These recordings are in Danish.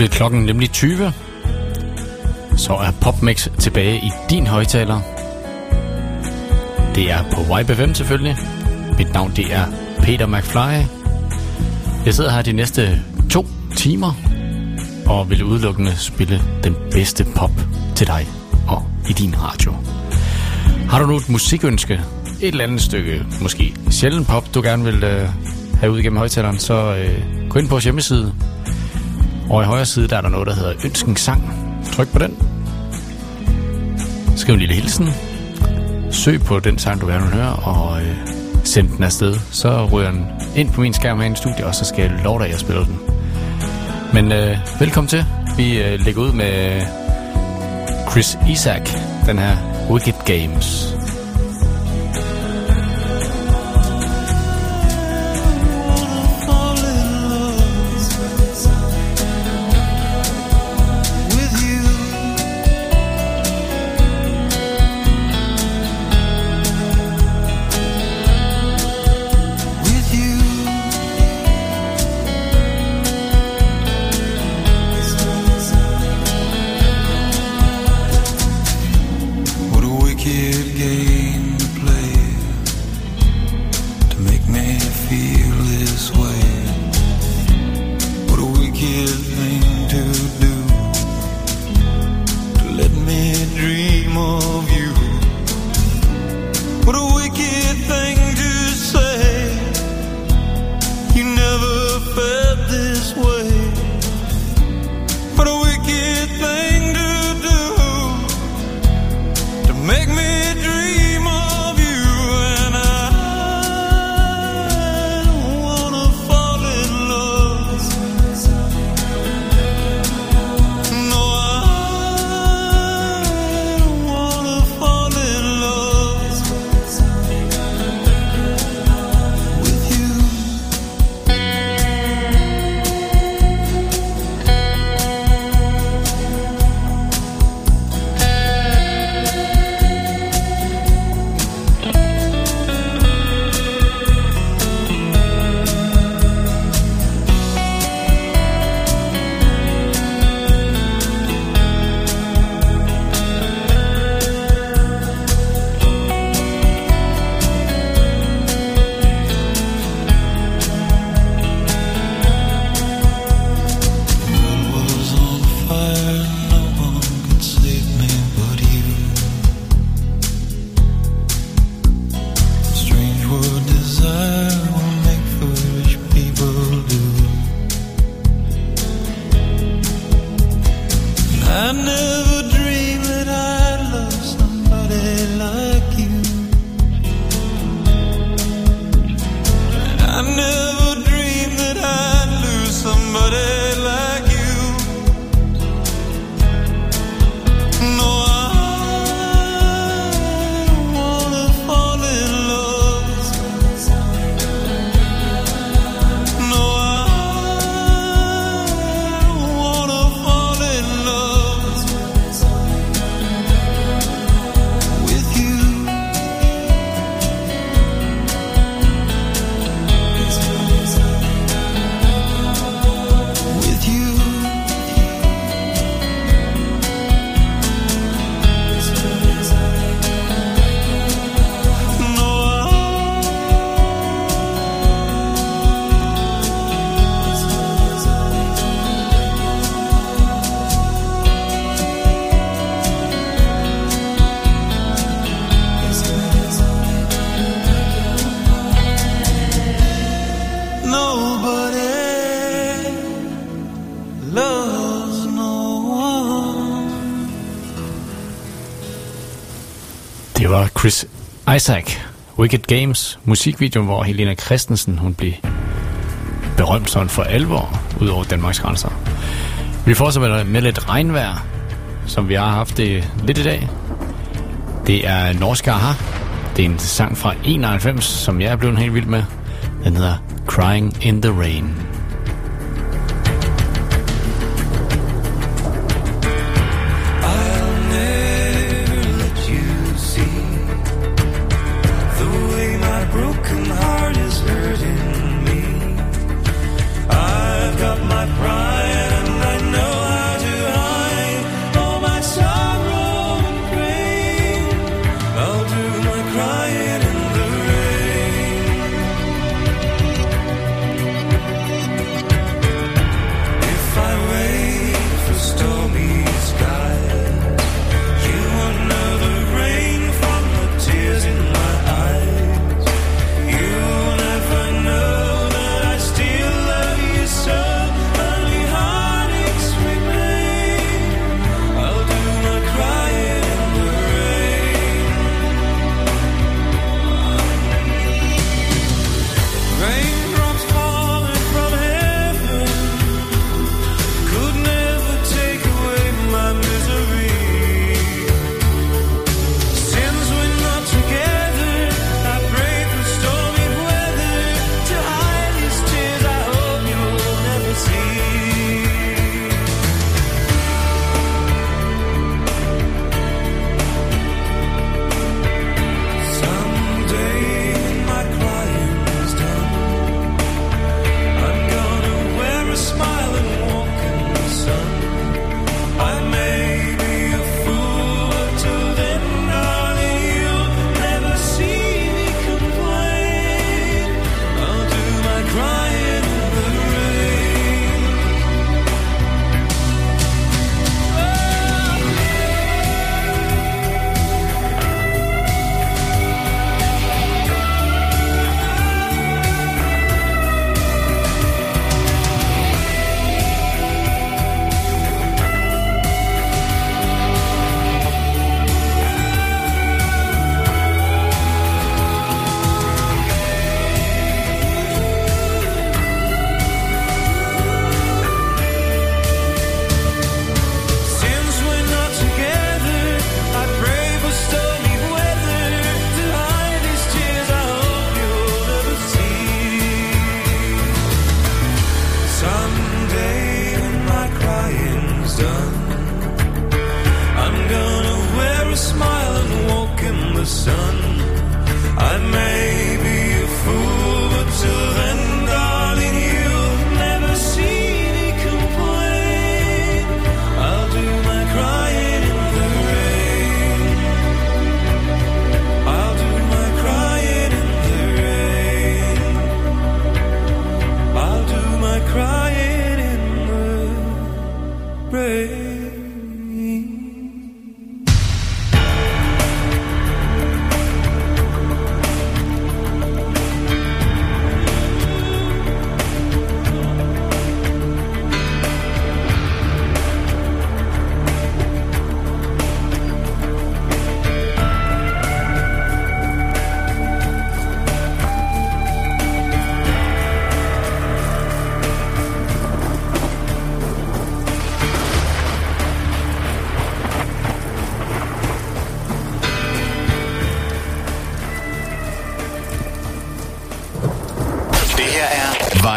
blev klokken nemlig 20. Så er PopMix tilbage i din højtaler. Det er på YBFM selvfølgelig. Mit navn det er Peter McFly. Jeg sidder her de næste to timer og vil udelukkende spille den bedste pop til dig og i din radio. Har du nu et musikønske, et eller andet stykke, måske sjældent pop, du gerne vil øh, have ud gennem højtaleren, så øh, gå ind på vores hjemmeside. Og i højre side, der er der noget, der hedder Ønskens Sang. Tryk på den. Skriv en lille hilsen. Søg på den sang, du gerne vil høre, og øh, send den afsted. Så ryger den ind på min skærm her i studiet, og så skal jeg love dig, at jeg spiller den. Men øh, velkommen til. Vi øh, lægger ud med Chris Isaac, den her Wicked Games. Isaac, Wicked Games, musikvideo, hvor Helena Christensen hun blev berømt sådan for alvor ud over Danmarks grænser. Vi fortsætter med lidt regnvejr, som vi har haft det lidt i dag. Det er Norsk Aha. Det er en sang fra 91, som jeg er blevet helt vild med. Den hedder Crying in the Rain.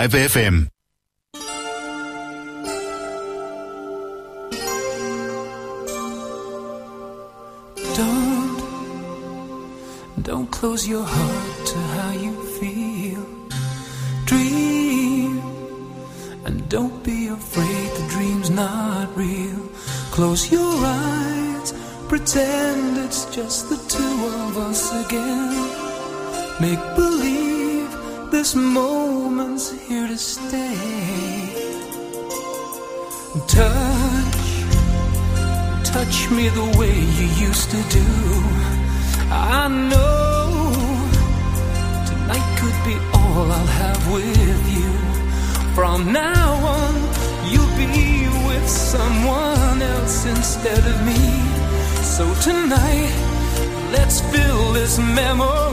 Live FM. Me the way you used to do. I know tonight could be all I'll have with you. From now on, you'll be with someone else instead of me. So tonight, let's fill this memory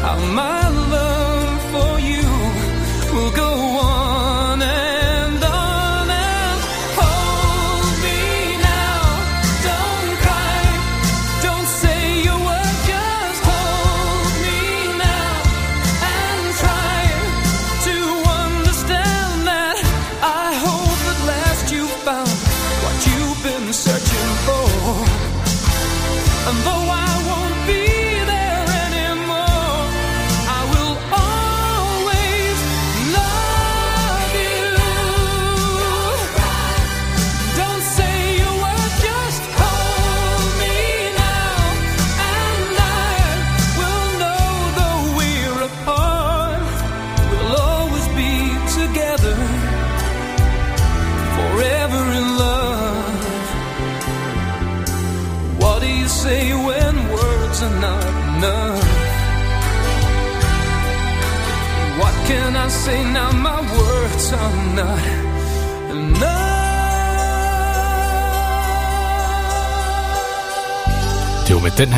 How my love for you will go on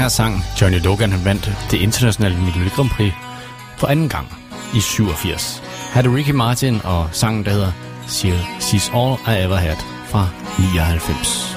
her sang, Johnny Logan han vandt det internationale Melodi Grand Prix for anden gang i 87. Her er Ricky Martin og sangen, der hedder She's All I Ever Had fra 99.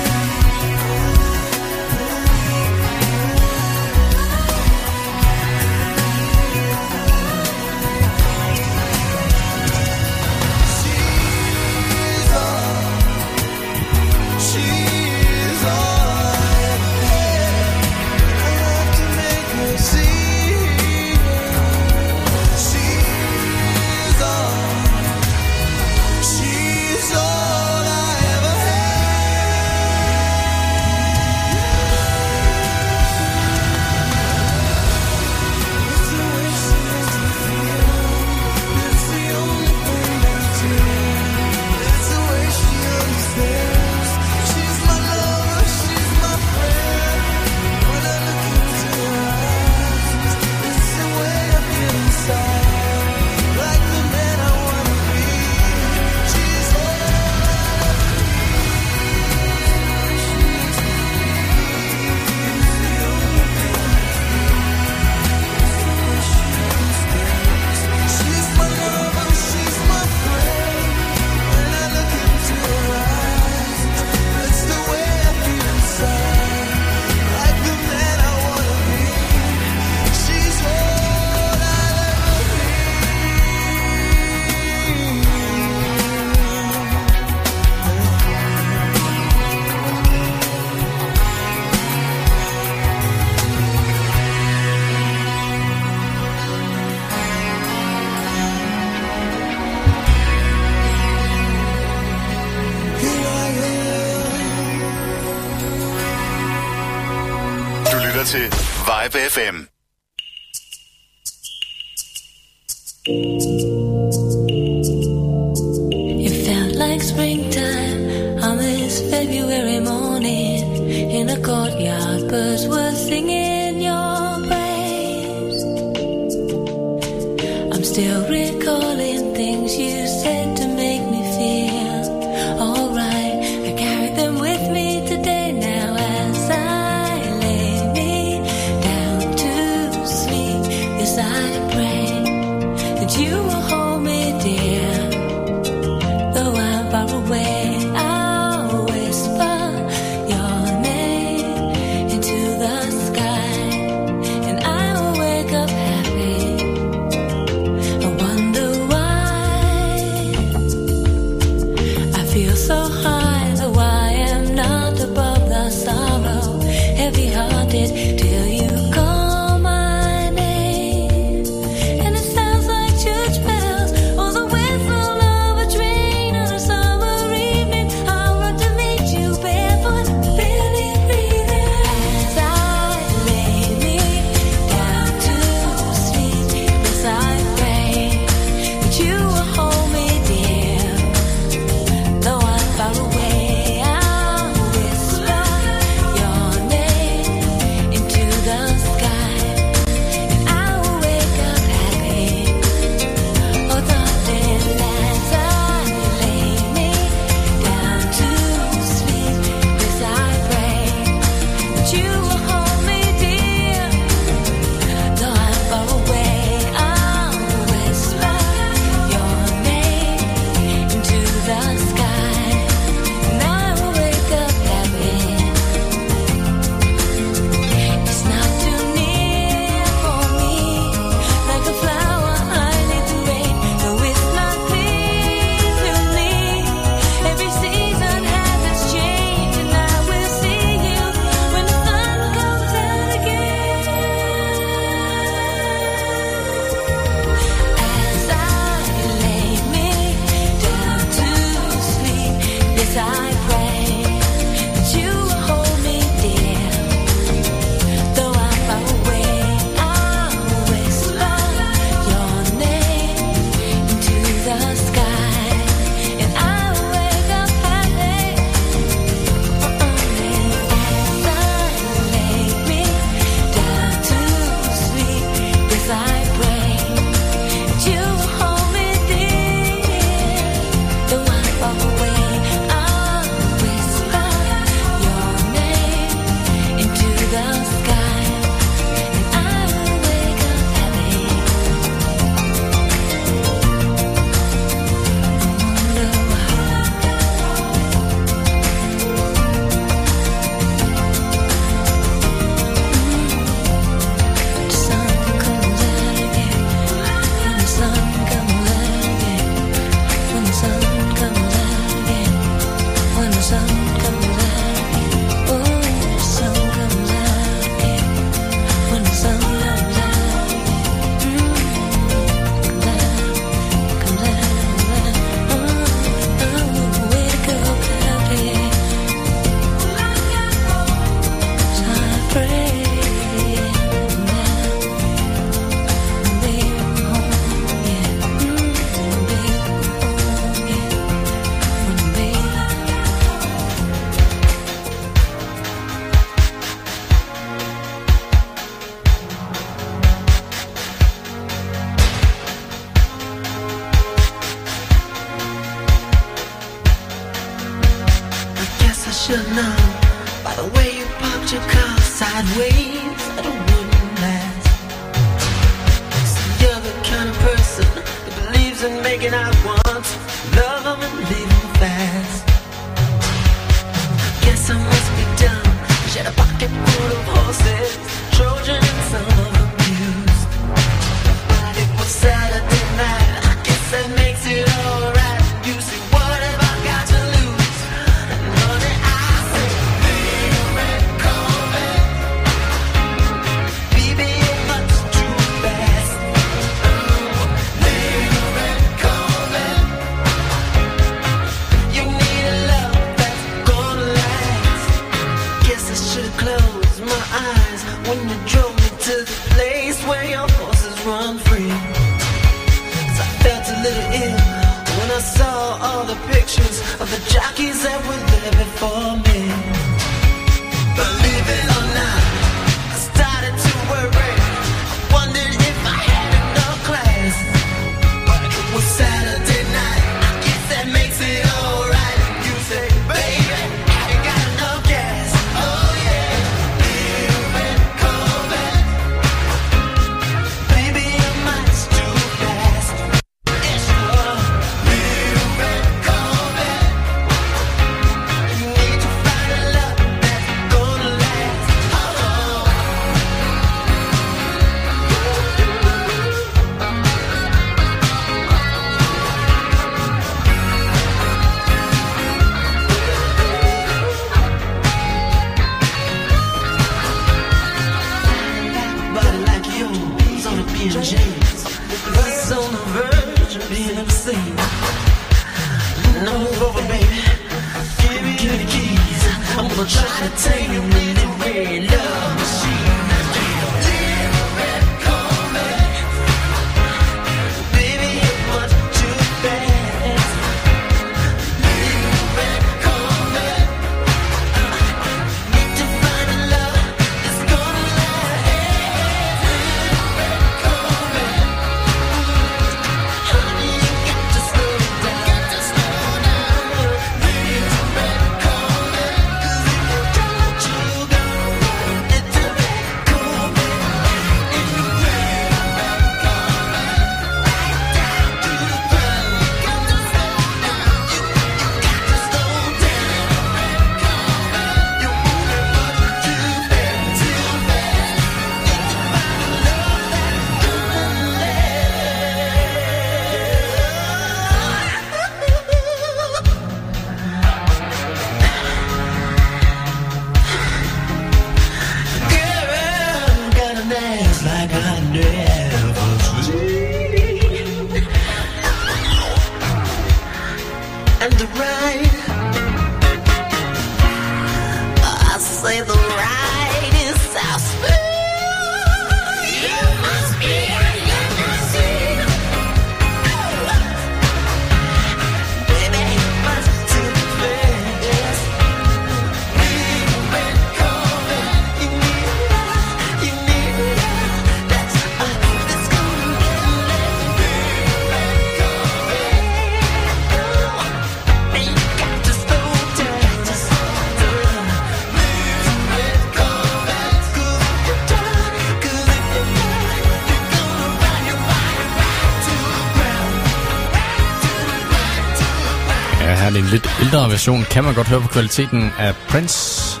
version kan man godt høre på kvaliteten af Prince.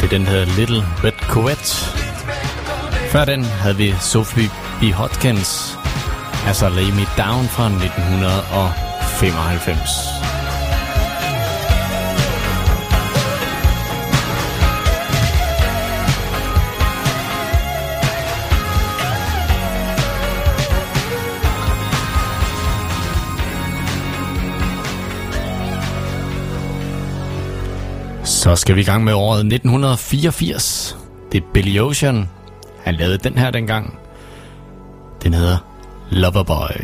Det er den her Little Red Corvette. Før den havde vi Sophie B. Hodkins, altså Lay Me Down fra 1995. Så skal vi i gang med året 1984. Det er Billy Ocean. Han lavede den her dengang. Den hedder Loverboy.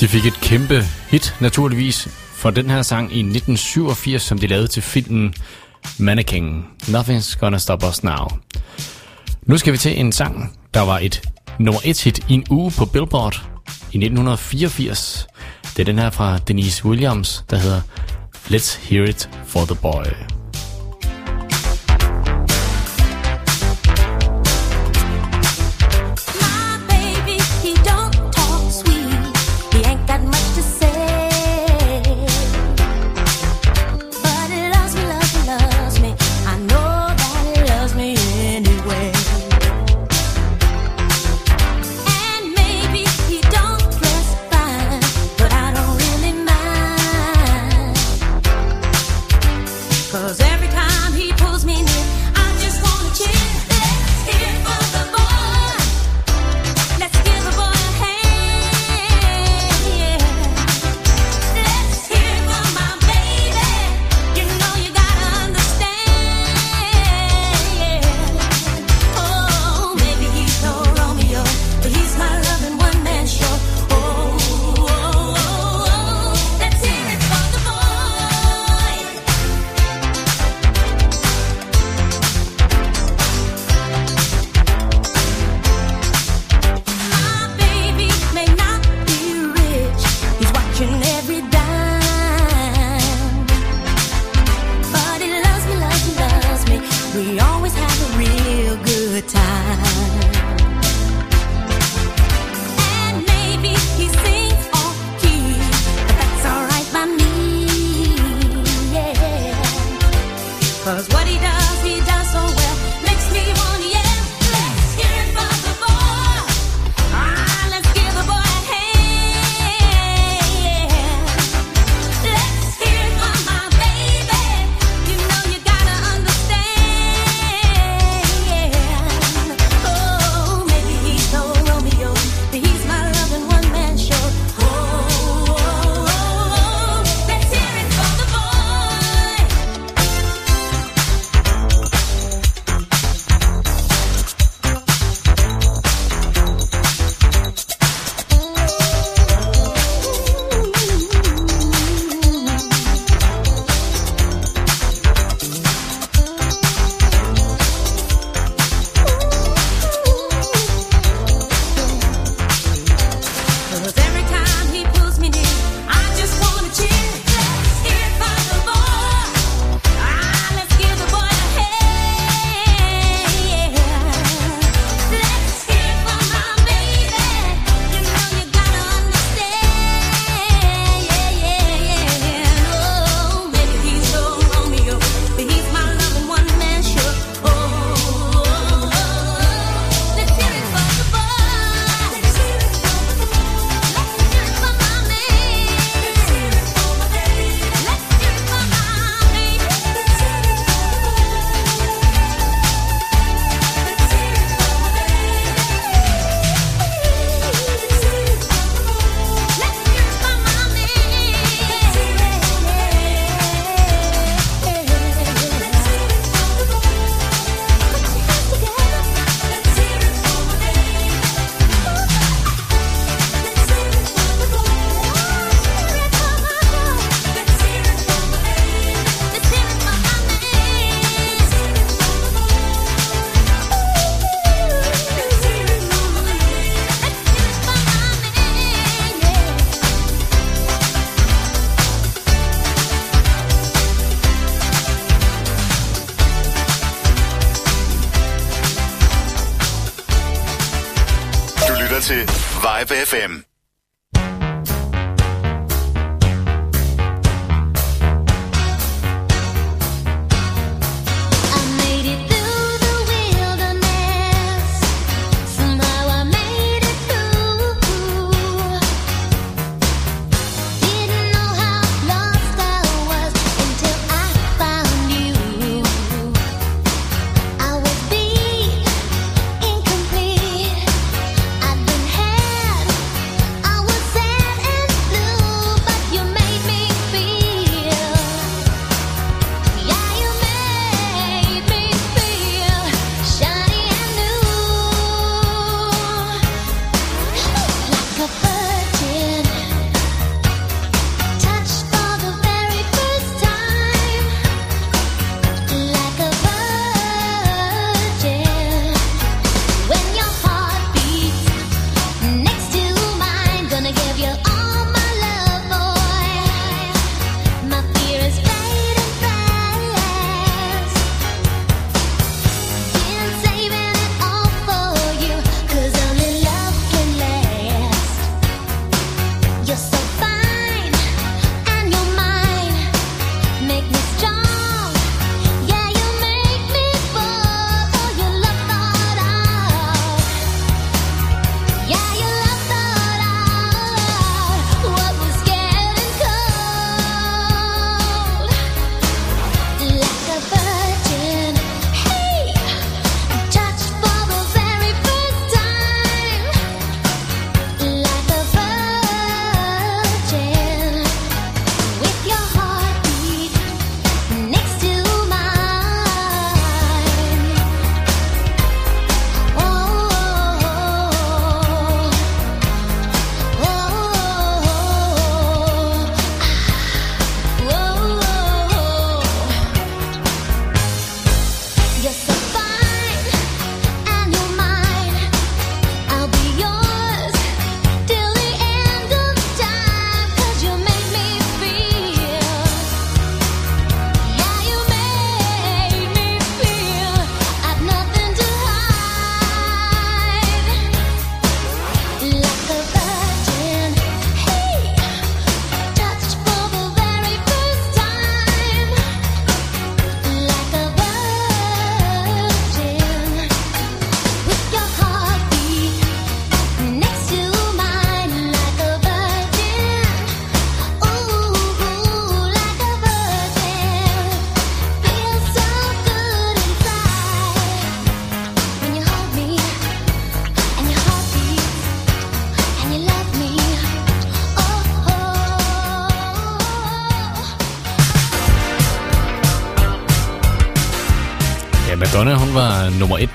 De fik et kæmpe hit, naturligvis, for den her sang i 1987, som de lavede til filmen Mannequin. Nothing's Gonna Stop Us Now. Nu skal vi til en sang, der var et nummer et hit i en uge på Billboard i 1984. Det er den her fra Denise Williams, der hedder Let's Hear It For The Boy.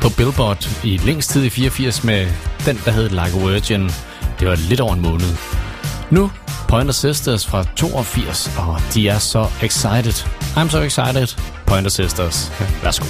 på Billboard i længst tid i 84 med den, der hed Like a Virgin. Det var lidt over en måned. Nu Pointer Sisters fra 82, og de er så excited. I'm so excited. Pointer Sisters. Værsgo.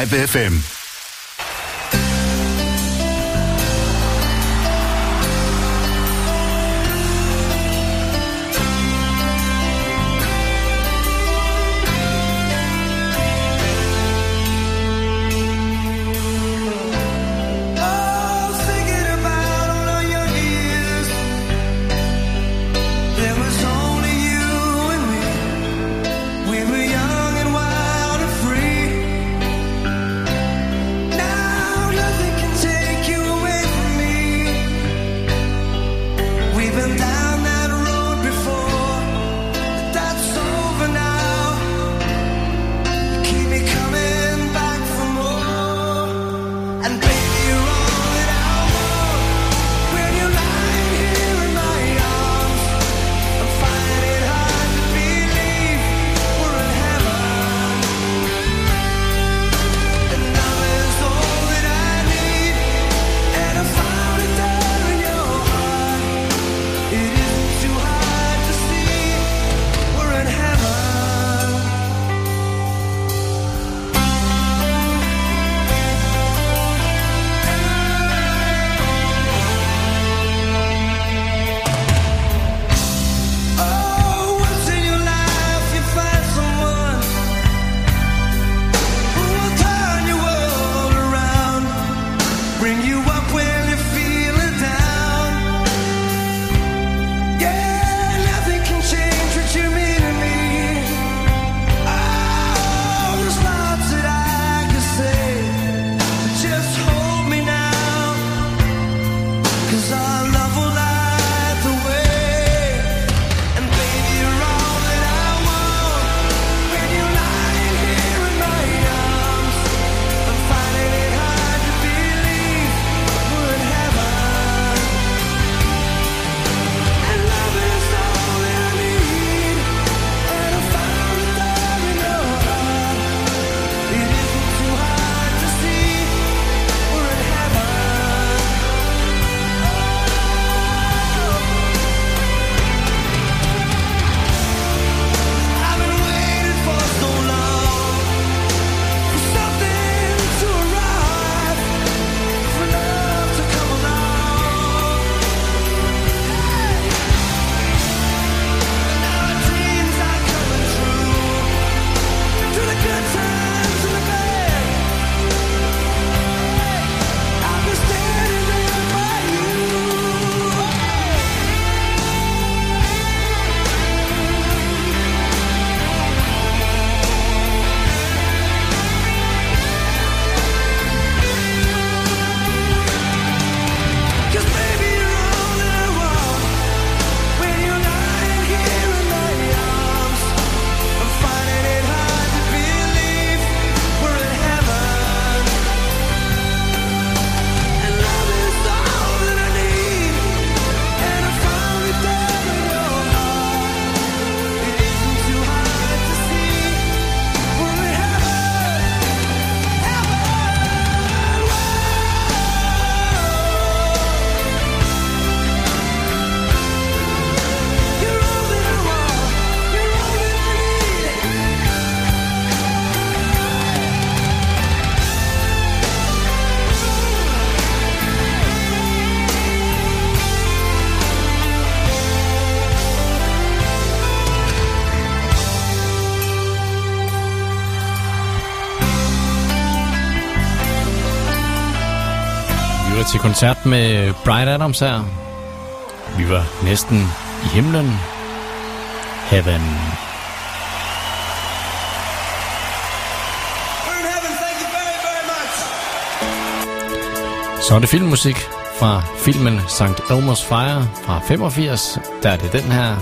Vibe FM. koncert med Brian Adams her. Vi var næsten i himlen. Heaven. Så er det filmmusik fra filmen St. Elmo's Fire fra 85. Der er det den her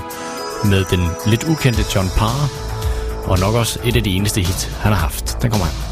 med den lidt ukendte John Parr. Og nok også et af de eneste hit, han har haft. Den kommer her.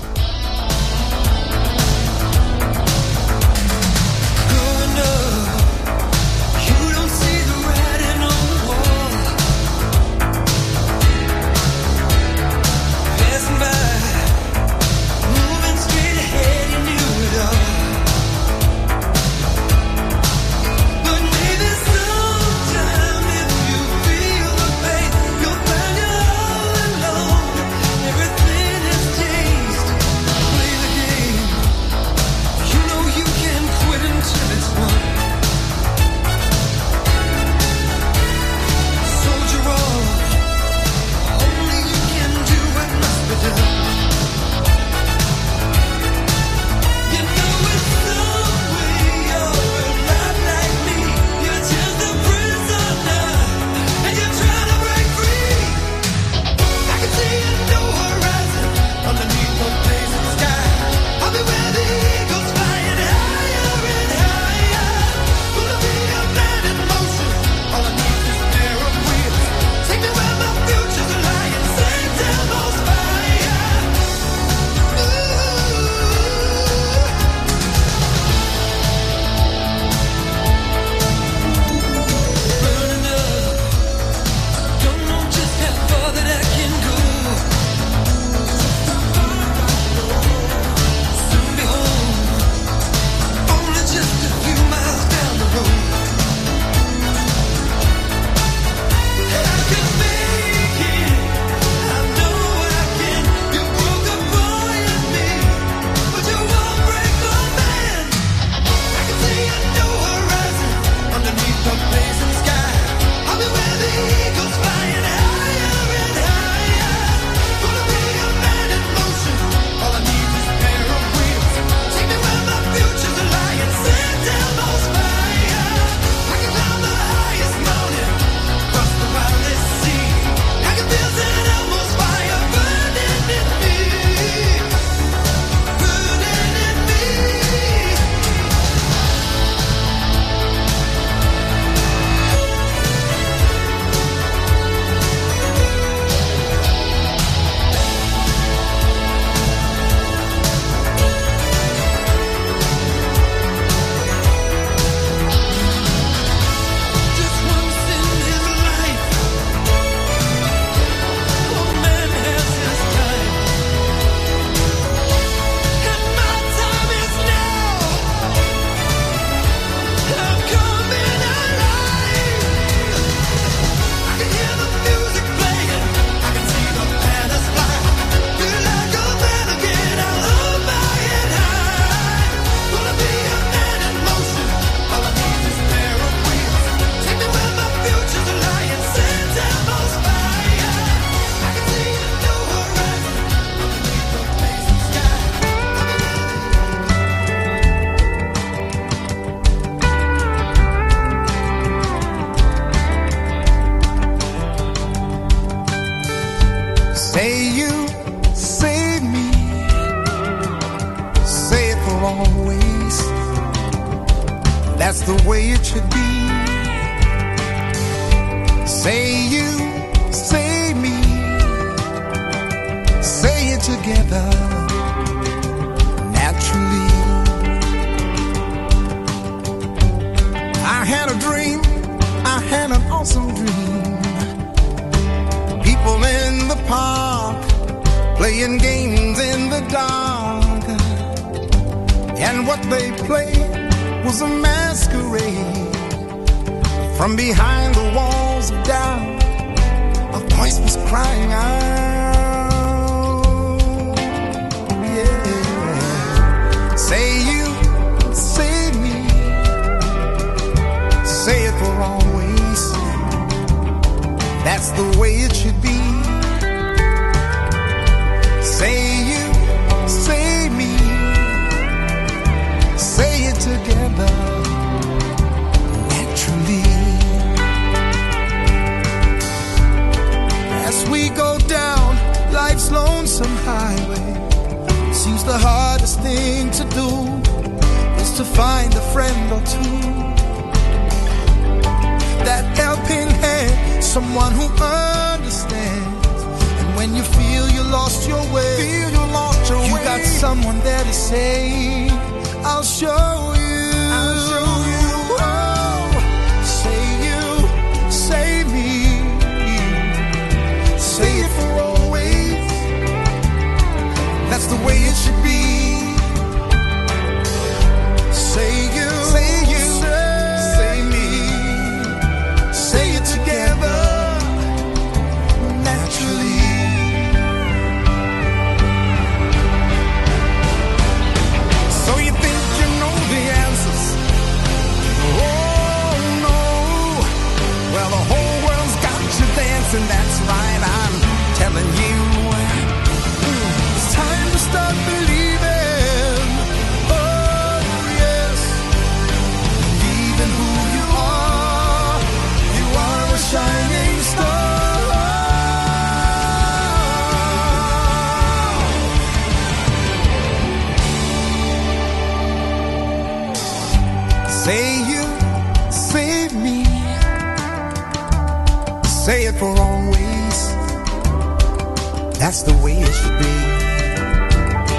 That's the way it should be.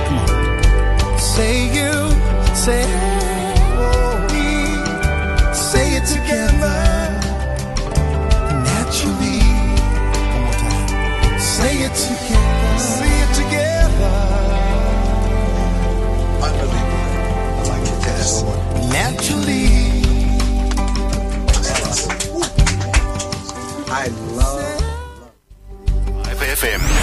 Come on. Say you, say me, say it together naturally. One more time. Say it together. Say it together. Unbelievable. I like it. Yes. Naturally. I love. 5 FM.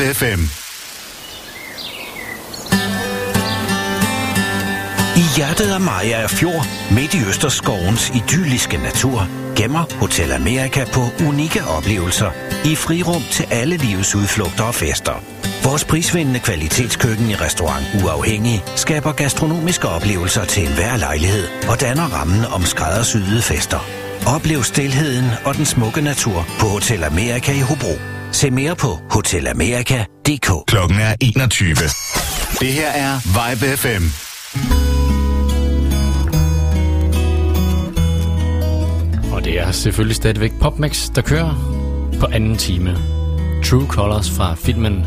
FM. I hjertet af Maja Fjord, midt i Østerskovens idylliske natur, gemmer Hotel Amerika på unikke oplevelser i frirum til alle livets udflugter og fester. Vores prisvindende kvalitetskøkken i restaurant Uafhængig skaber gastronomiske oplevelser til enhver lejlighed og danner rammen om skræddersyede fester. Oplev stilheden og den smukke natur på Hotel Amerika i Hobro. Se mere på hotelamerika.dk. Klokken er 21. Det her er Vibe FM. Og det er selvfølgelig stadigvæk PopMix, der kører på anden time. True Colors fra filmen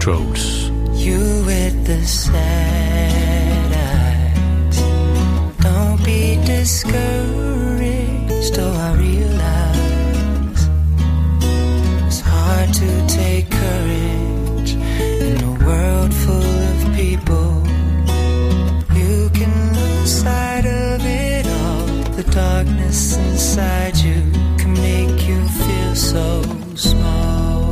Trolls. You with the sad eyes. Don't be discouraged, oh, I realize to take courage in a world full of people. You can lose sight of it all. The darkness inside you can make you feel so small.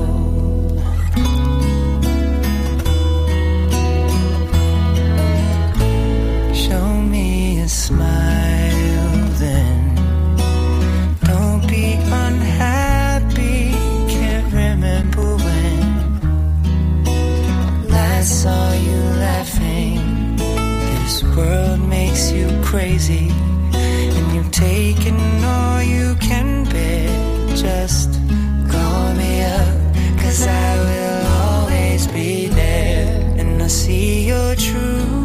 Show me a smile This world makes you crazy, and you've taken all you can bear. Just call me up, cause I will always be there. And I see your true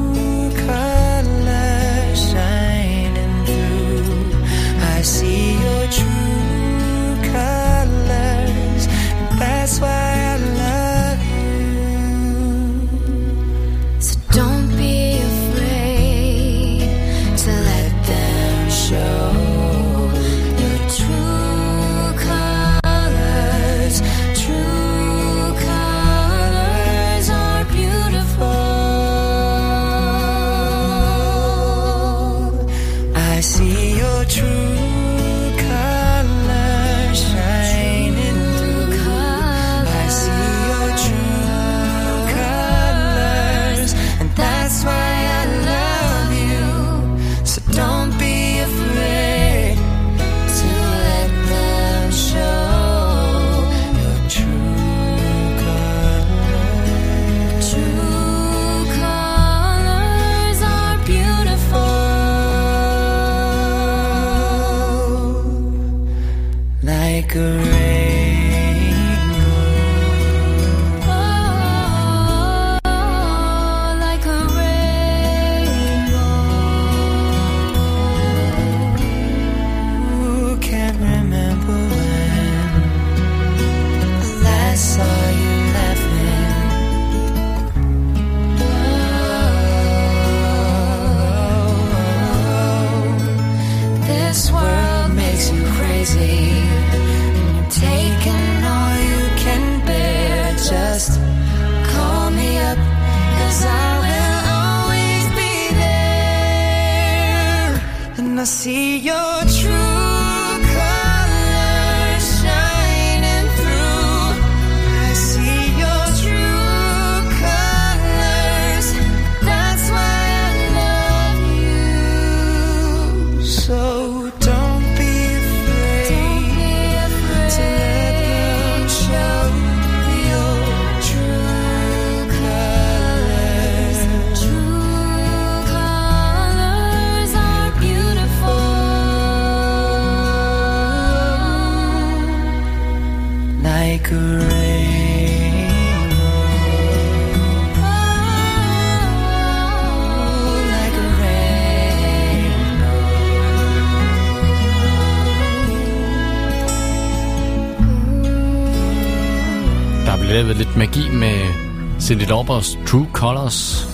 Cindy True Colors.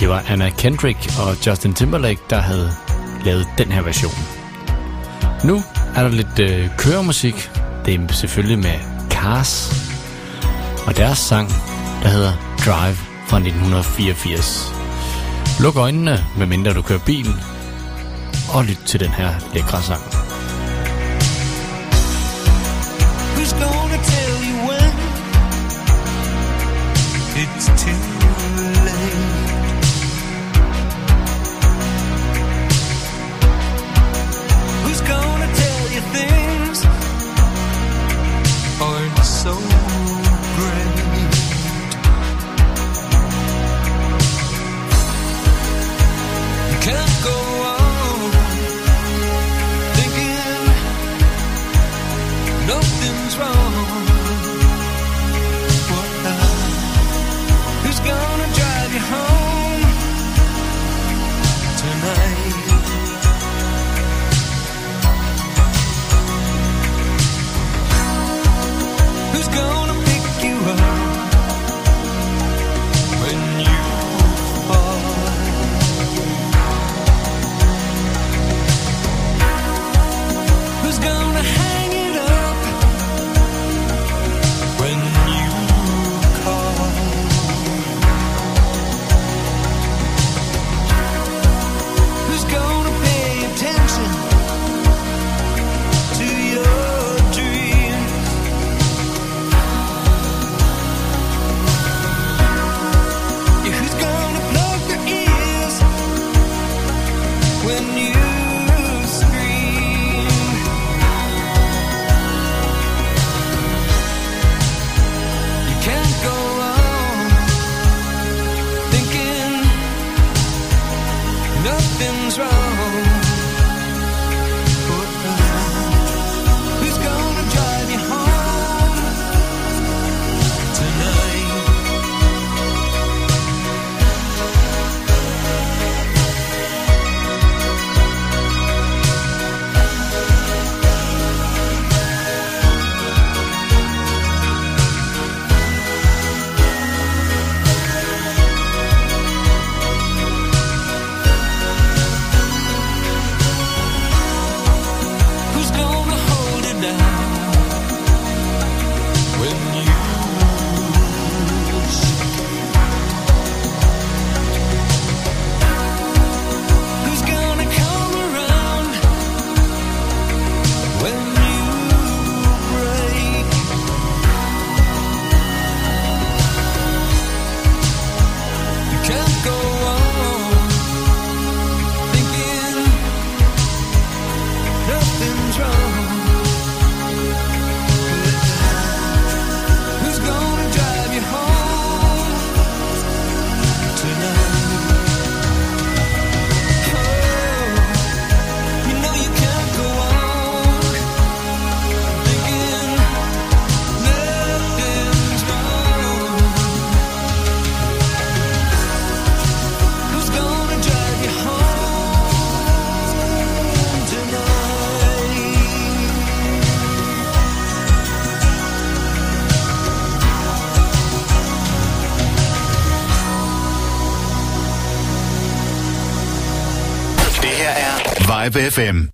Det var Anna Kendrick og Justin Timberlake, der havde lavet den her version. Nu er der lidt øh, køremusik. Det er selvfølgelig med Cars. Og deres sang, der hedder Drive fra 1984. Luk øjnene, medmindre du kører bil, og lyt til den her lækre sang. to Vibe FM.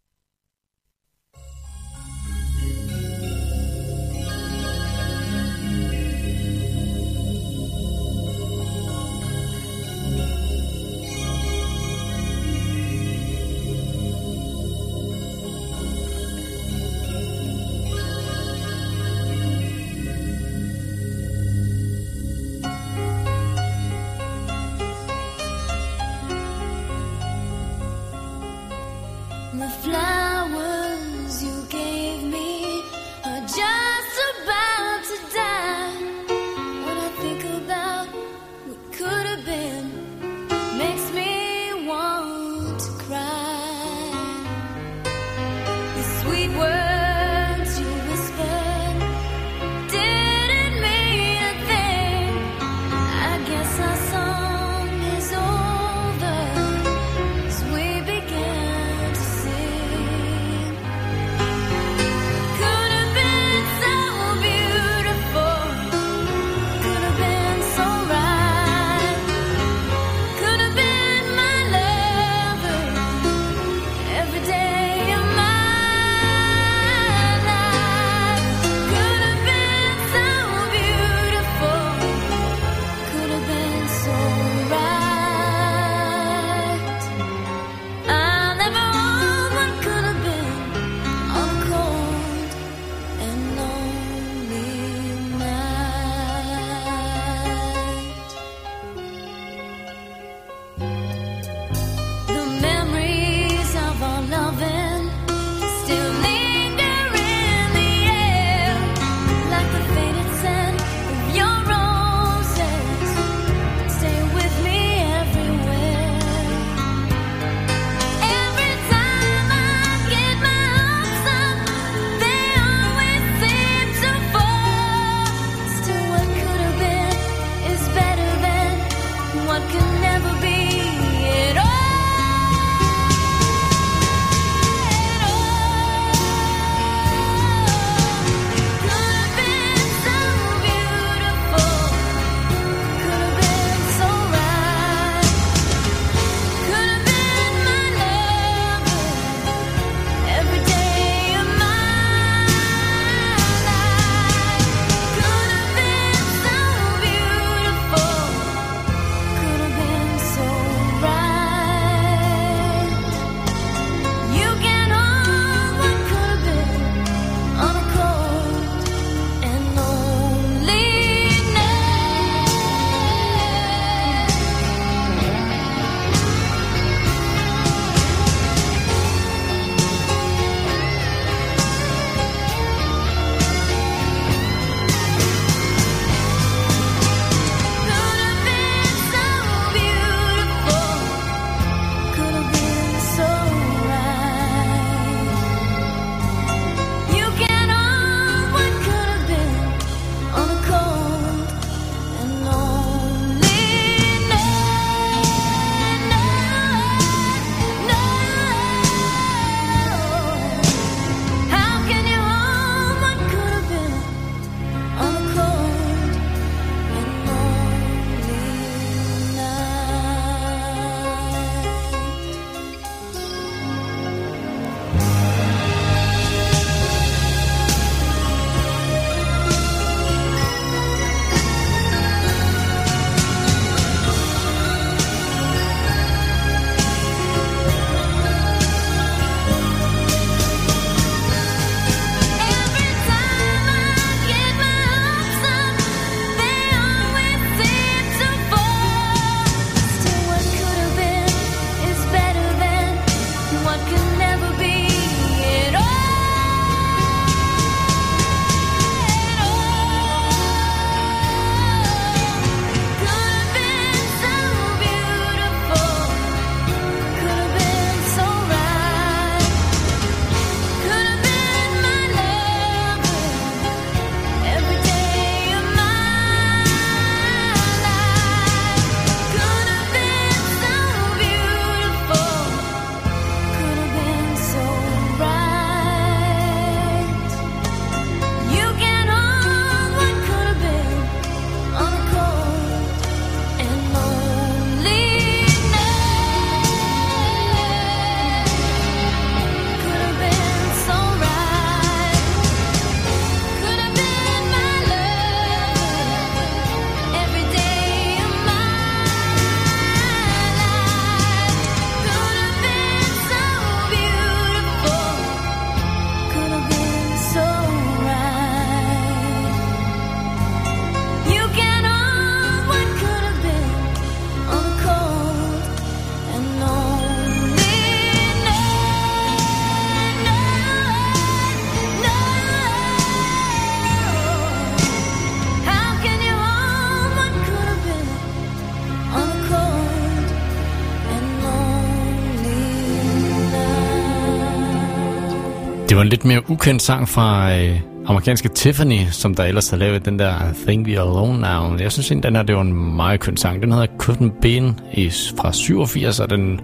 En lidt mere ukendt sang fra øh, amerikanske Tiffany, som der ellers har lavet den der I Think We Are Alone Now. Jeg synes egentlig, den her det var en meget køn sang. Den hedder Couldn't Been i, fra 87, og den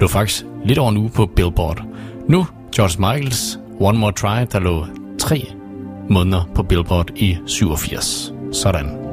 lå faktisk lidt over en uge på Billboard. Nu George Michaels One More Try, der lå tre måneder på Billboard i 87. Sådan.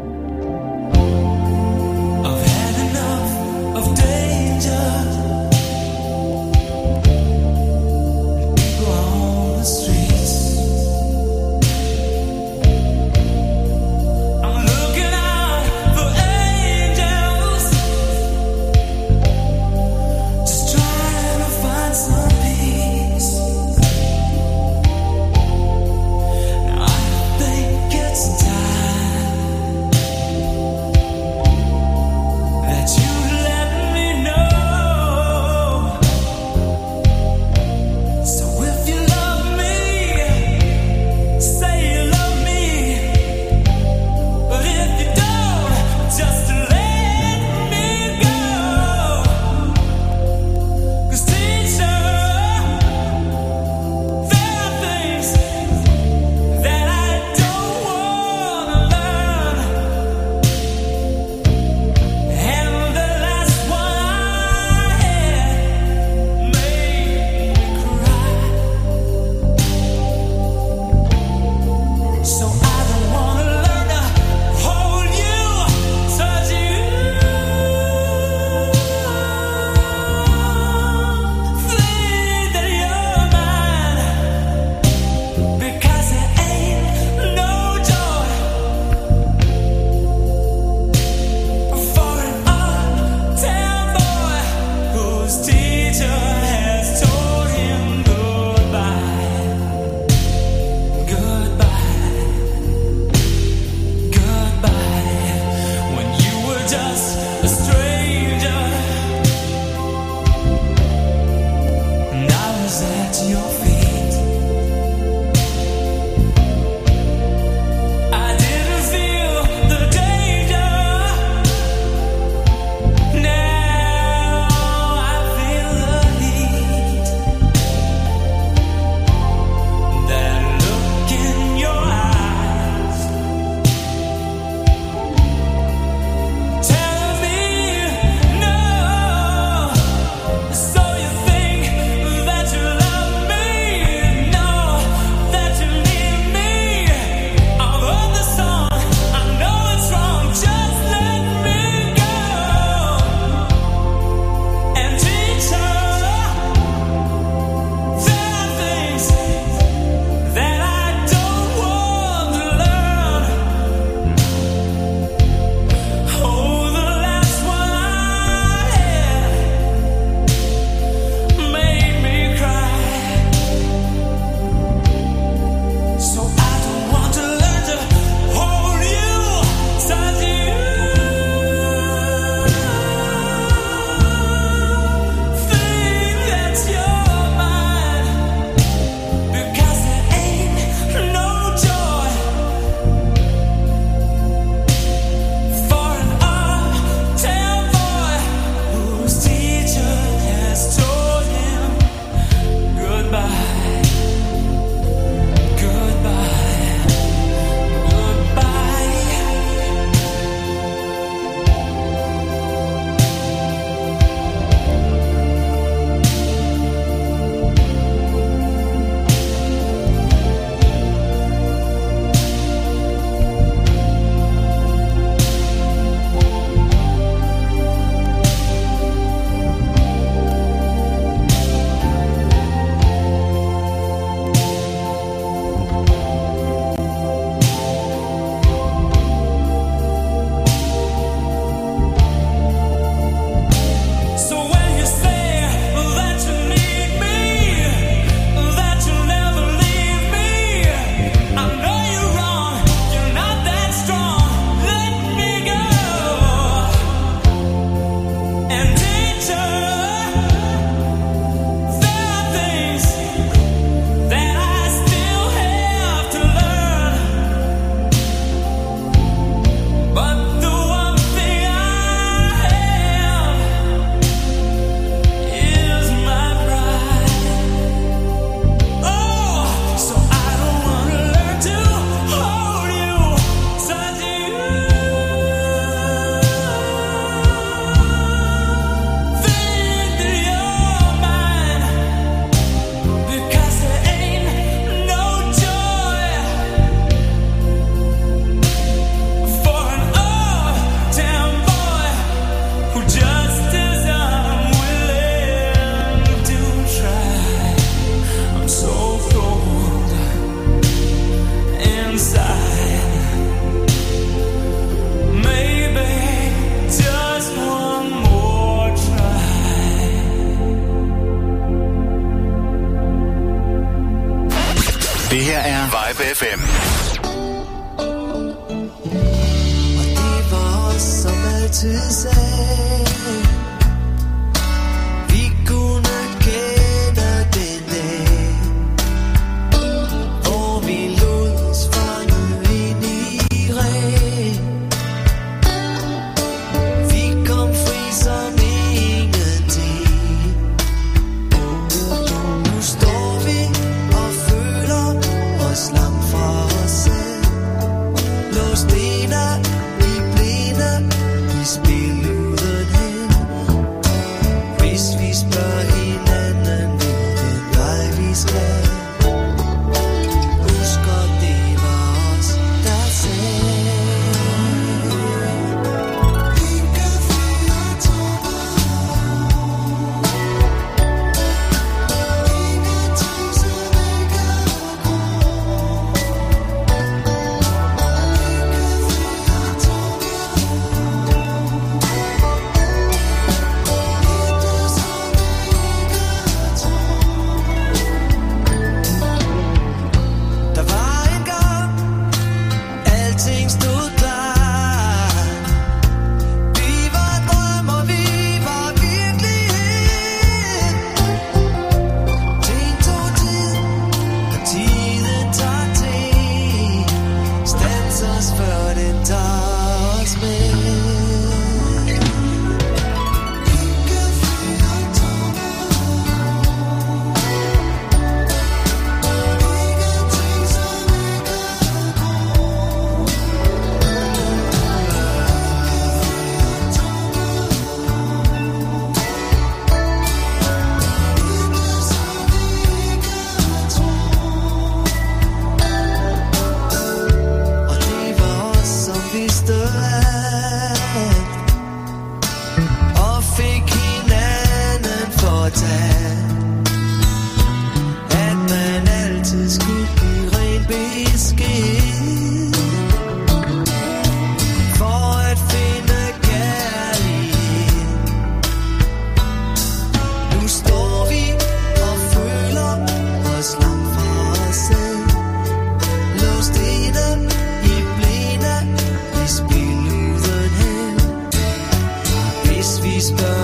stars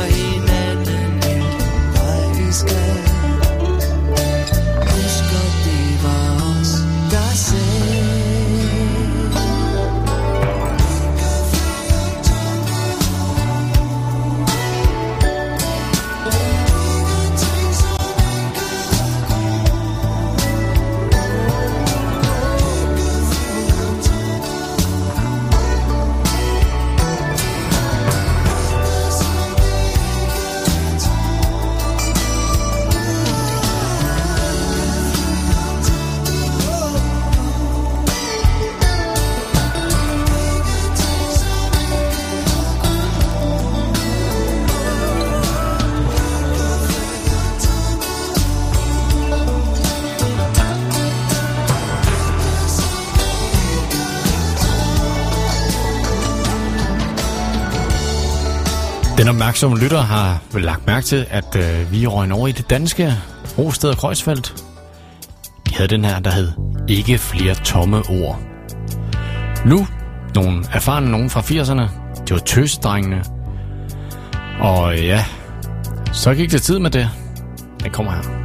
som lytter har lagt mærke til, at øh, vi røg over i det danske Rosted og Kreuzfeldt. De havde den her, der hed Ikke flere tomme ord. Nu, nogle erfarne nogen fra 80'erne, det var tøsedrengene. Og øh, ja, så gik det tid med det. Det kommer her.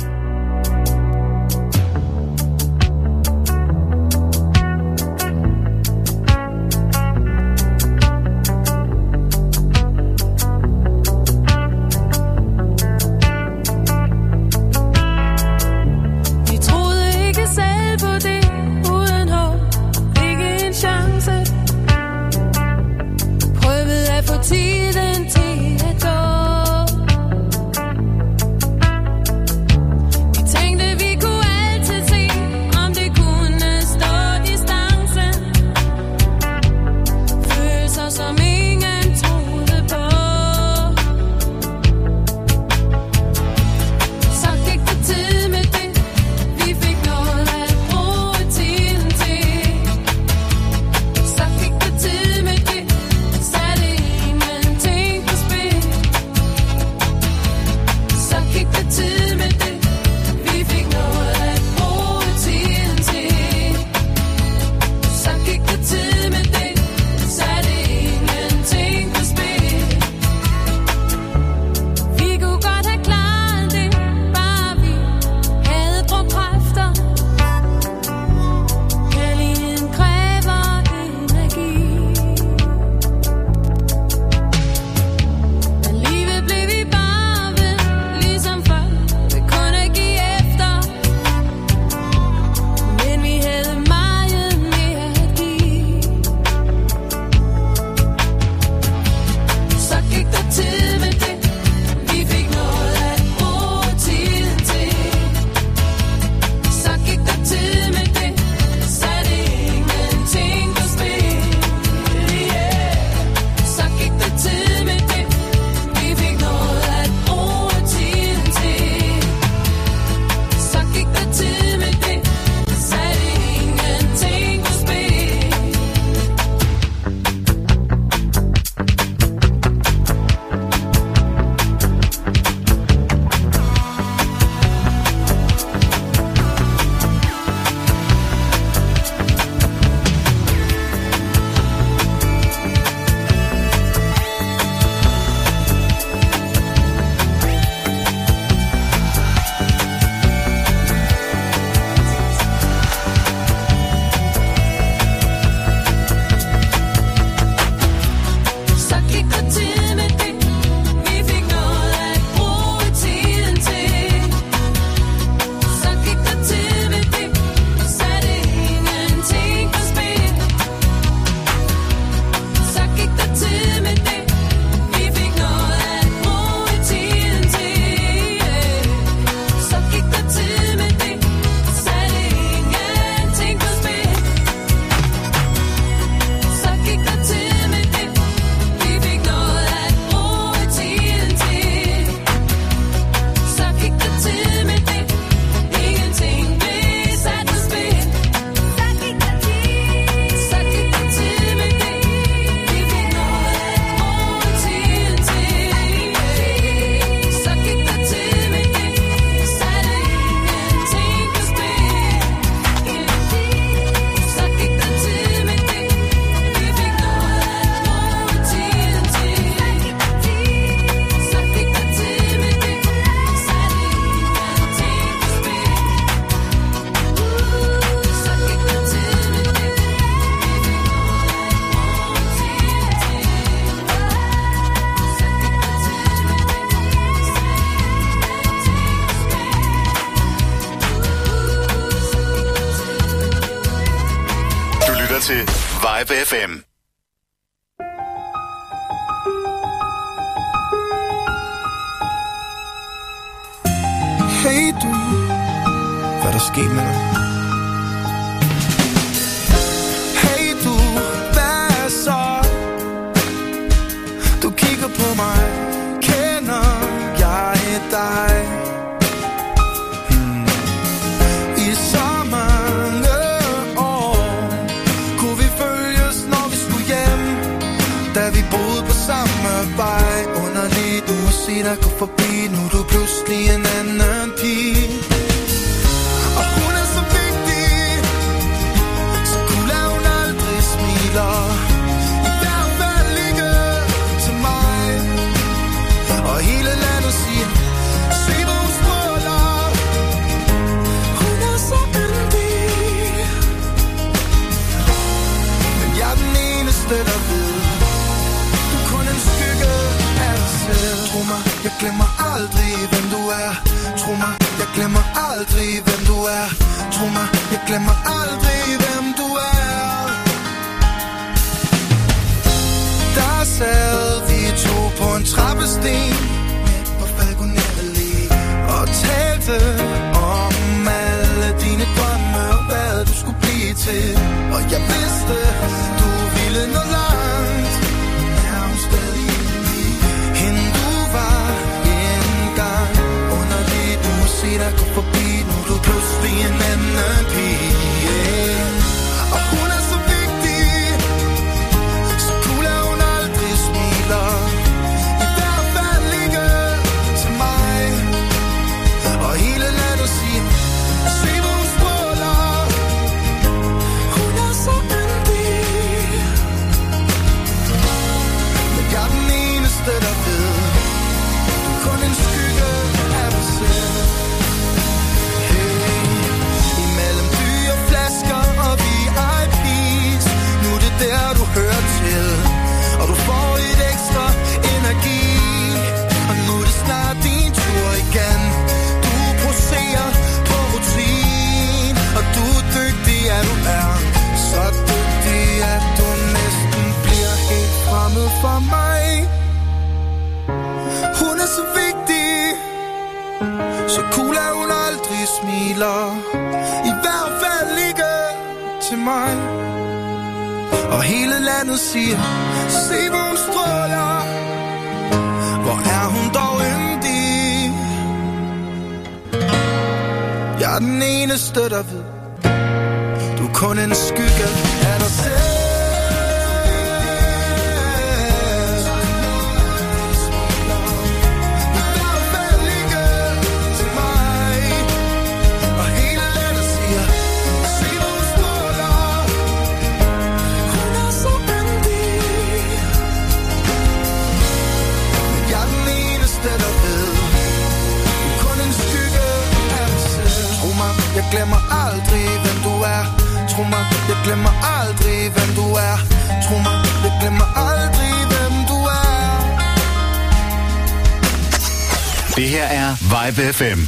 FM.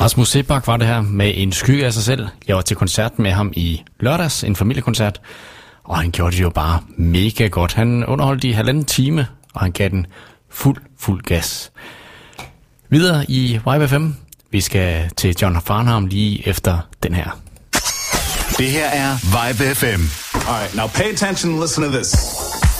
Rasmus Sebak var det her med en sky af sig selv. Jeg var til koncert med ham i lørdags, en familiekoncert, og han gjorde det jo bare mega godt. Han underholdt i halvanden time, og han gav den fuld, fuld gas. Videre i Vibe FM. Vi skal til John Farnham lige efter den her. Det her er Vibe FM. All right, now pay attention and listen to this.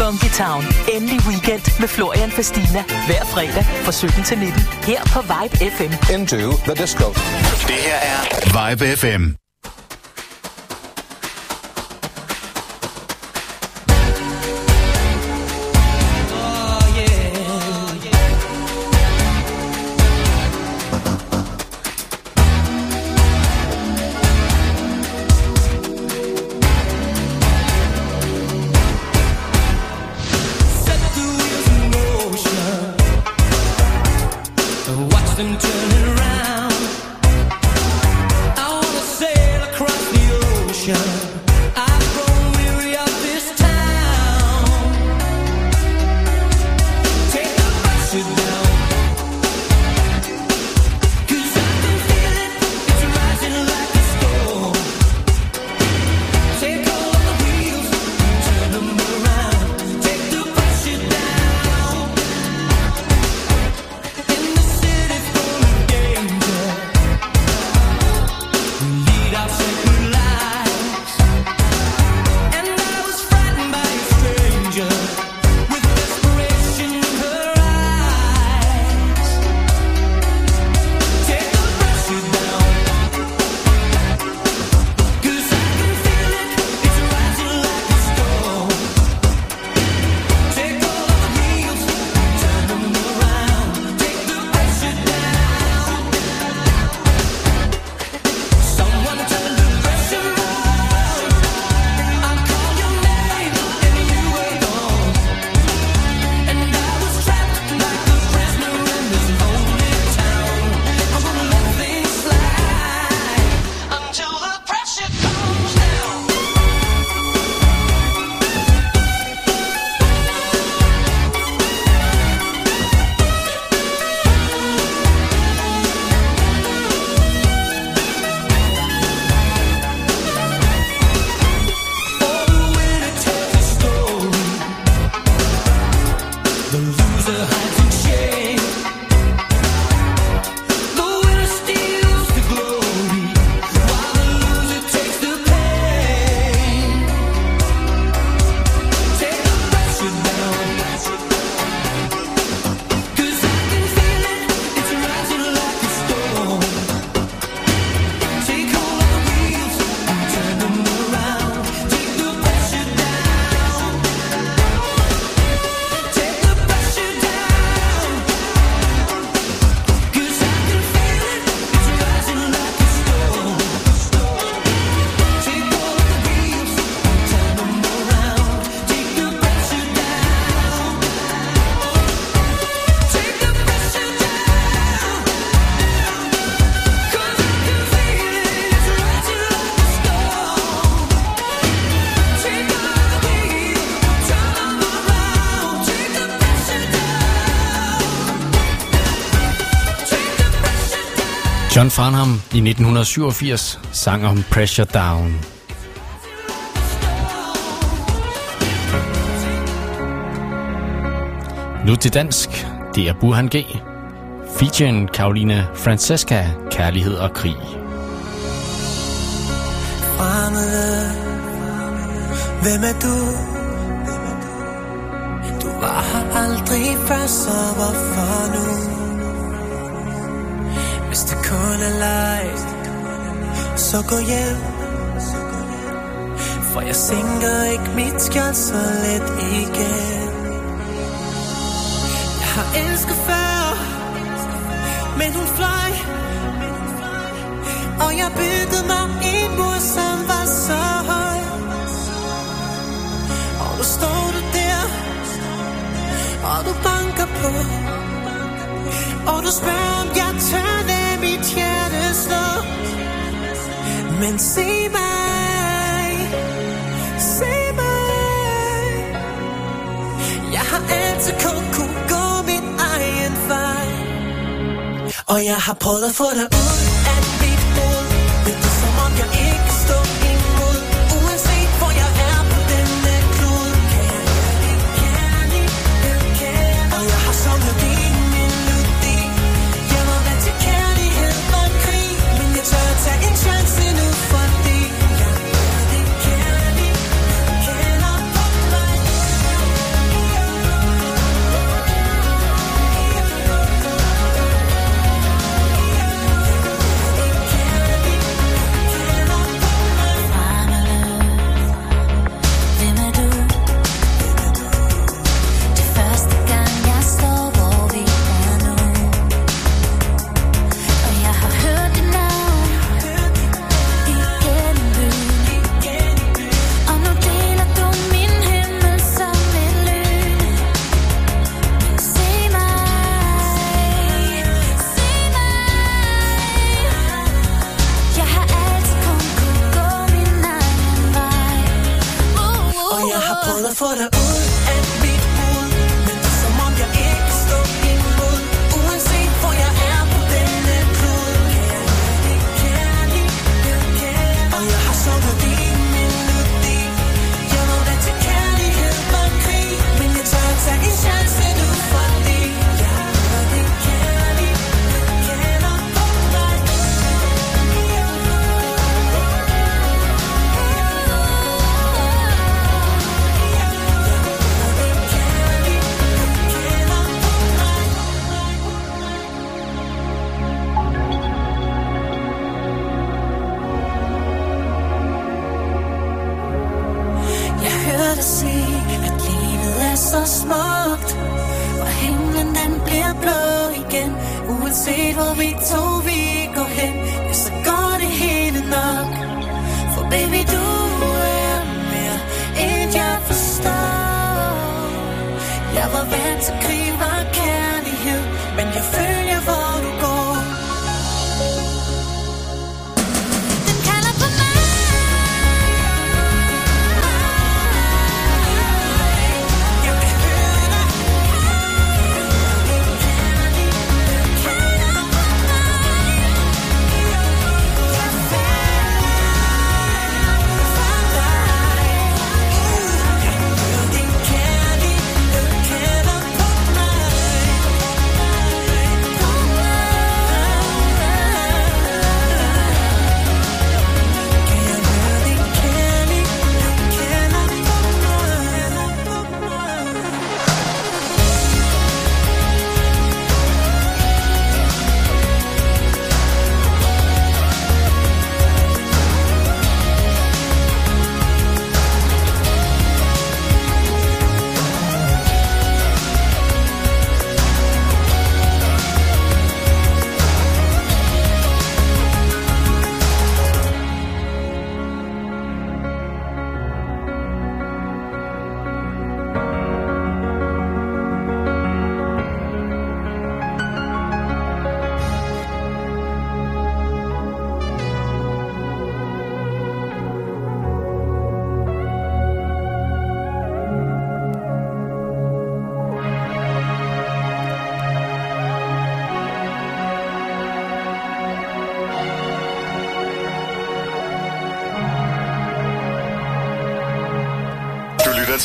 Funky Town. Endelig weekend med Florian Fastina. Hver fredag fra 17 til 19. Her på Vibe FM. Into the disco. Det her er Vibe FM. Karen Farnham i 1987 sang om Pressure Down. Nu til dansk, det er Burhan G. Featuring Karoline Francesca, Kærlighed og Krig. Fremmede, hvem er du? Du var her aldrig før, så hvorfor nu? banalized Så gå hjem. For jeg sænker ikke mit skjold så let igen. Jeg har elsket før Men hun fløj. Og jeg byggede mig en mur, som var så høj. Og nu står du der Og du banker på. Og du spørger, om jeg tør. Men se mig, se mig. Jeg har altid kun kunne gå min egen vej. Og jeg har prøvet at få dig ud.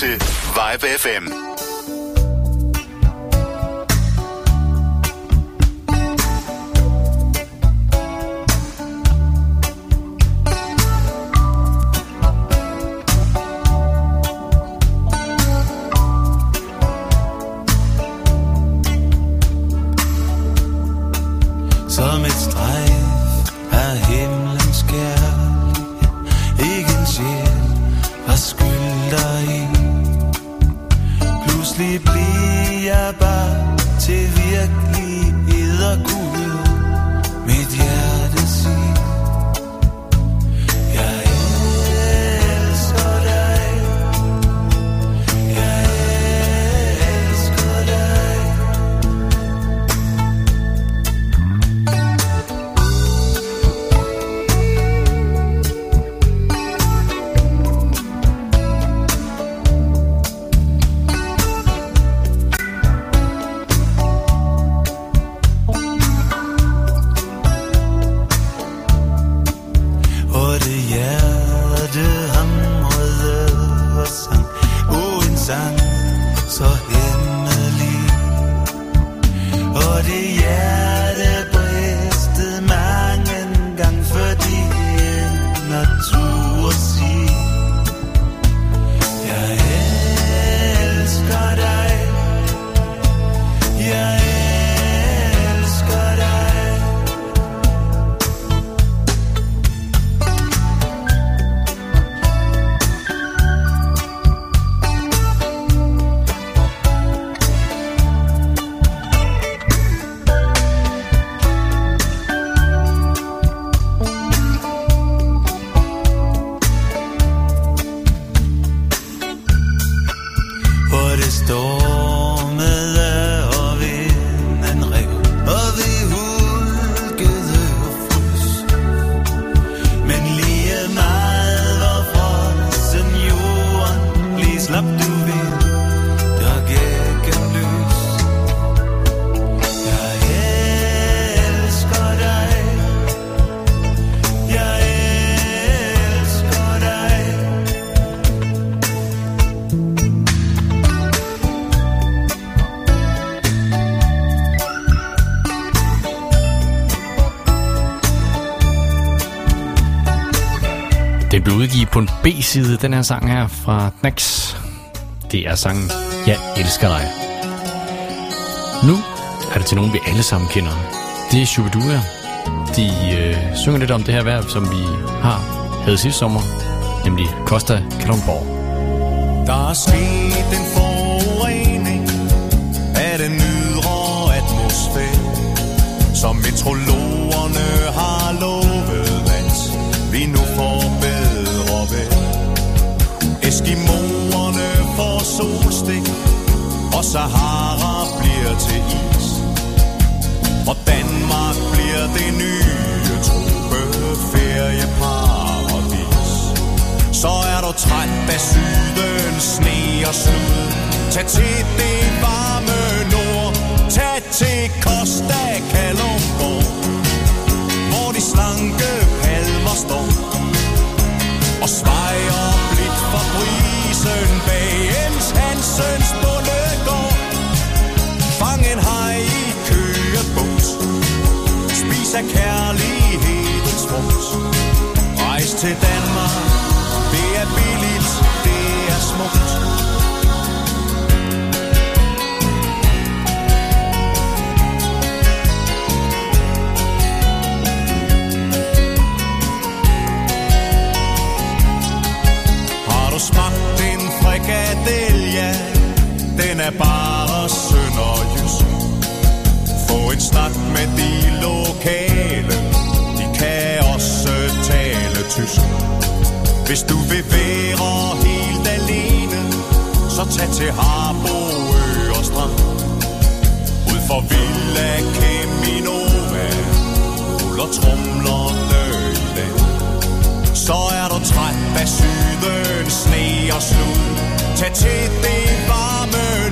til Vibe FM. På en B-side, den her sang her fra Knax. Det er sangen Jeg elsker dig. Nu er det til nogen, vi alle sammen kender. Det er Shubidua. De øh, synger lidt om det her værv, som vi har havde sidste sommer, nemlig Costa Kalundborg. Der er sket en for solstik, og Sahara bliver til is. Og Danmark bliver det nye tropeferieparadis. Så er du træt af syden, sne og slud Tag til det varme nord Tag til Costa Kalundborg Hvor de slanke palmer står Og svejer for prisen Bag Jens Hansens bondegård. Fang en hej i køgebus Spis af kærlighedens frugt. Rejs til Danmark. Det er billigt, det er smukt. Er bare sønderjysk Få en snak med de lokale. De kan også tale tysk. Hvis du vil være helt alene Så tag til Harbo, og Strand. Ud for Villa Keminova, Ruller trumlerne i dag Så er du træt af sydens sne og slud. Tag til det varme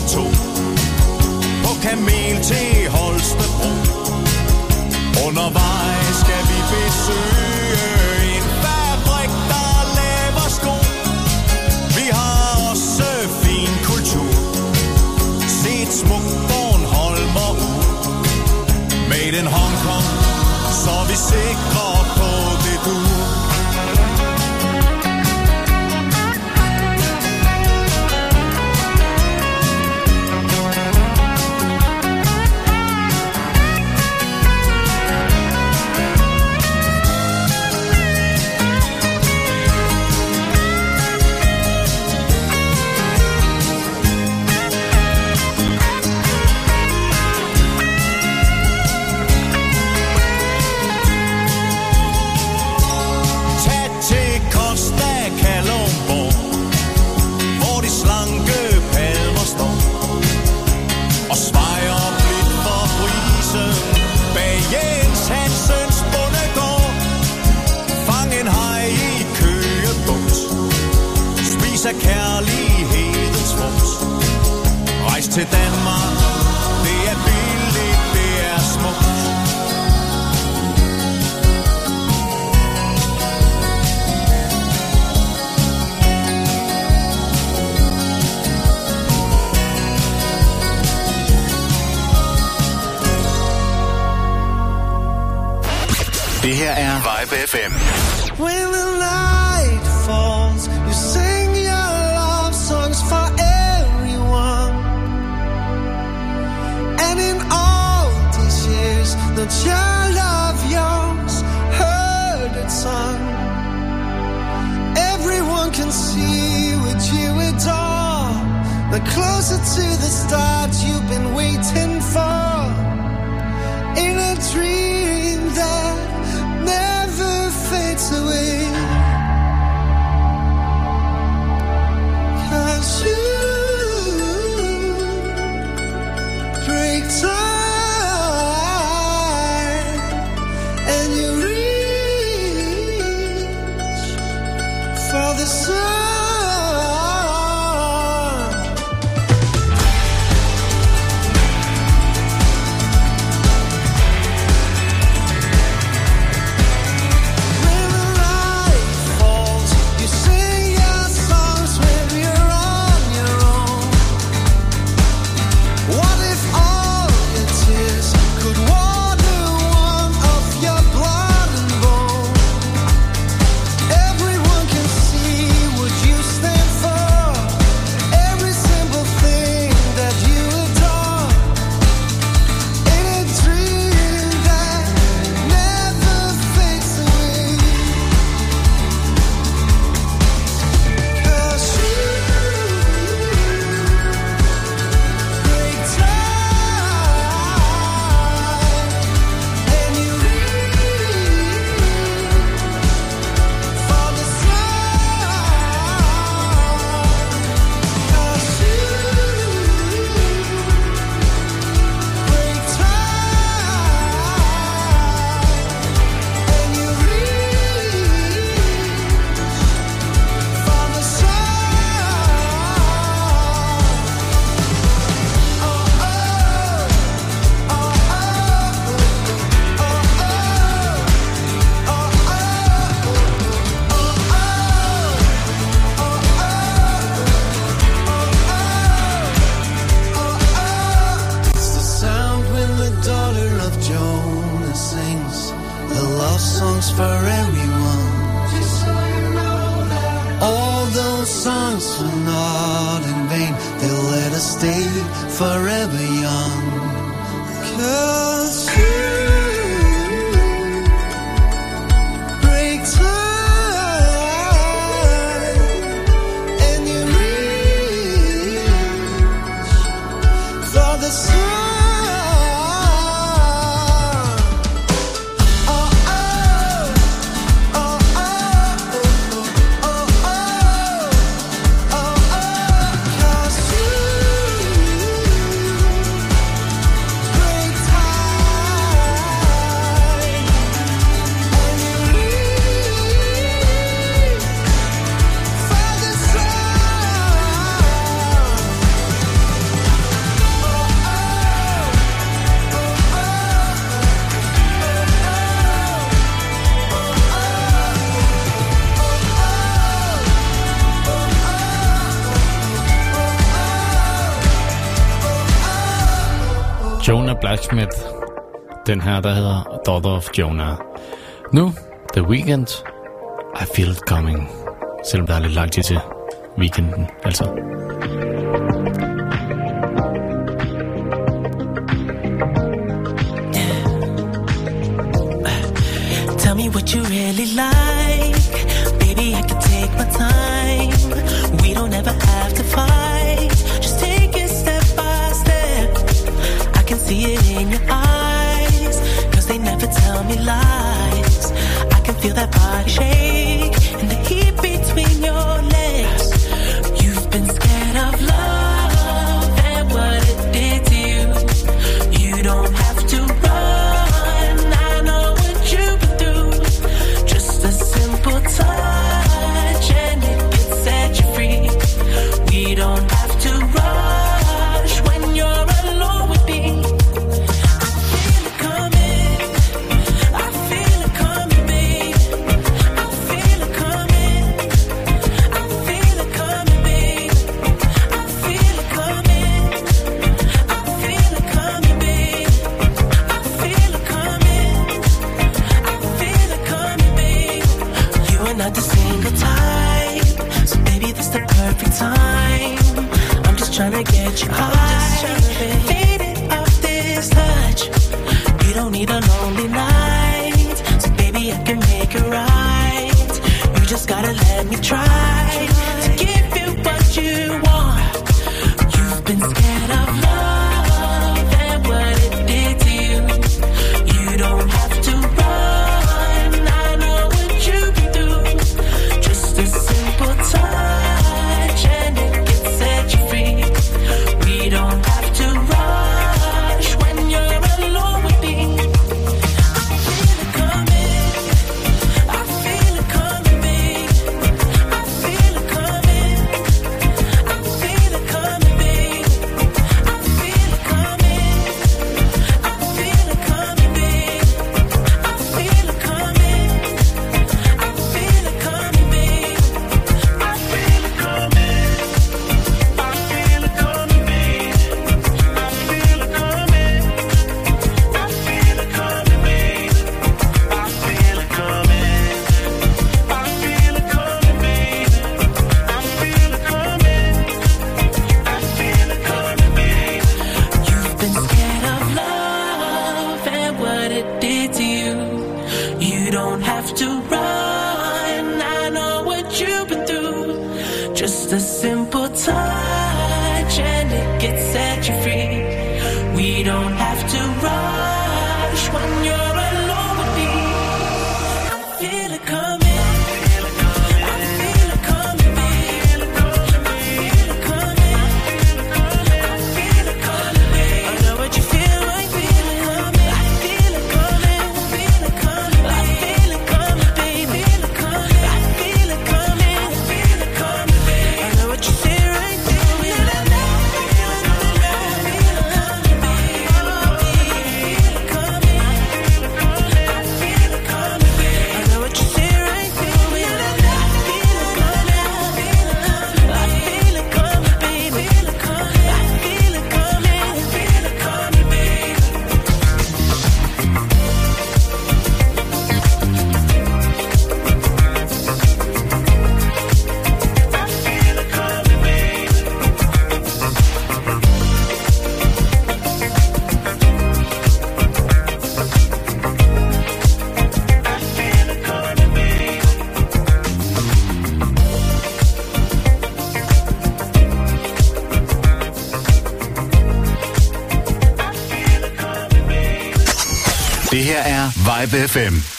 og to. På kamel til Holstebro. Undervejs skal vi besøge en fabrik, der laver sko. Vi har også fin kultur. Set smukt Bornholm og Made in Hong Kong, så vi sikrer til Danmark. Det er billigt, det er smukt. Det her er Vibe FM. When the light the child of yours heard it sung. Everyone can see what you adore. The closer to the start you've been waiting for. In a dream. Blacksmith. Den her, der hedder Daughter of Jonah. Nu, The Weekend. I feel it coming. Selvom der er lidt langt til weekenden, altså. Live FM.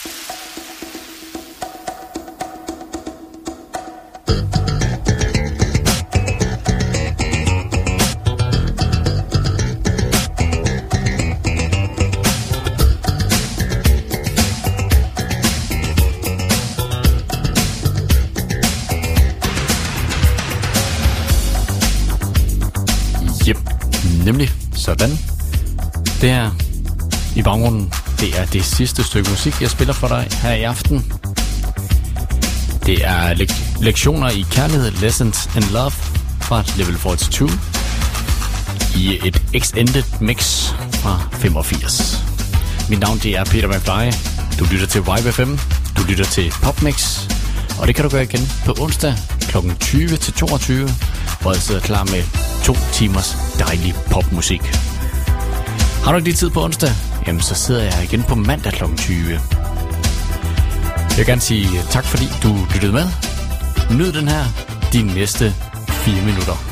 sidste stykke musik, jeg spiller for dig her i aften. Det er lek- lektioner i kærlighed, lessons in love fra level 42 i et extended mix fra 85. Mit navn det er Peter McFly. Du lytter til Vibe FM. Du lytter til Popmix. Og det kan du gøre igen på onsdag kl. 20 til 22, hvor jeg sidder klar med to timers dejlig popmusik. Har du ikke lige tid på onsdag, Jamen, så sidder jeg igen på mandag kl. 20. Jeg vil gerne sige tak, fordi du lyttede med. Nyd den her de næste 4 minutter.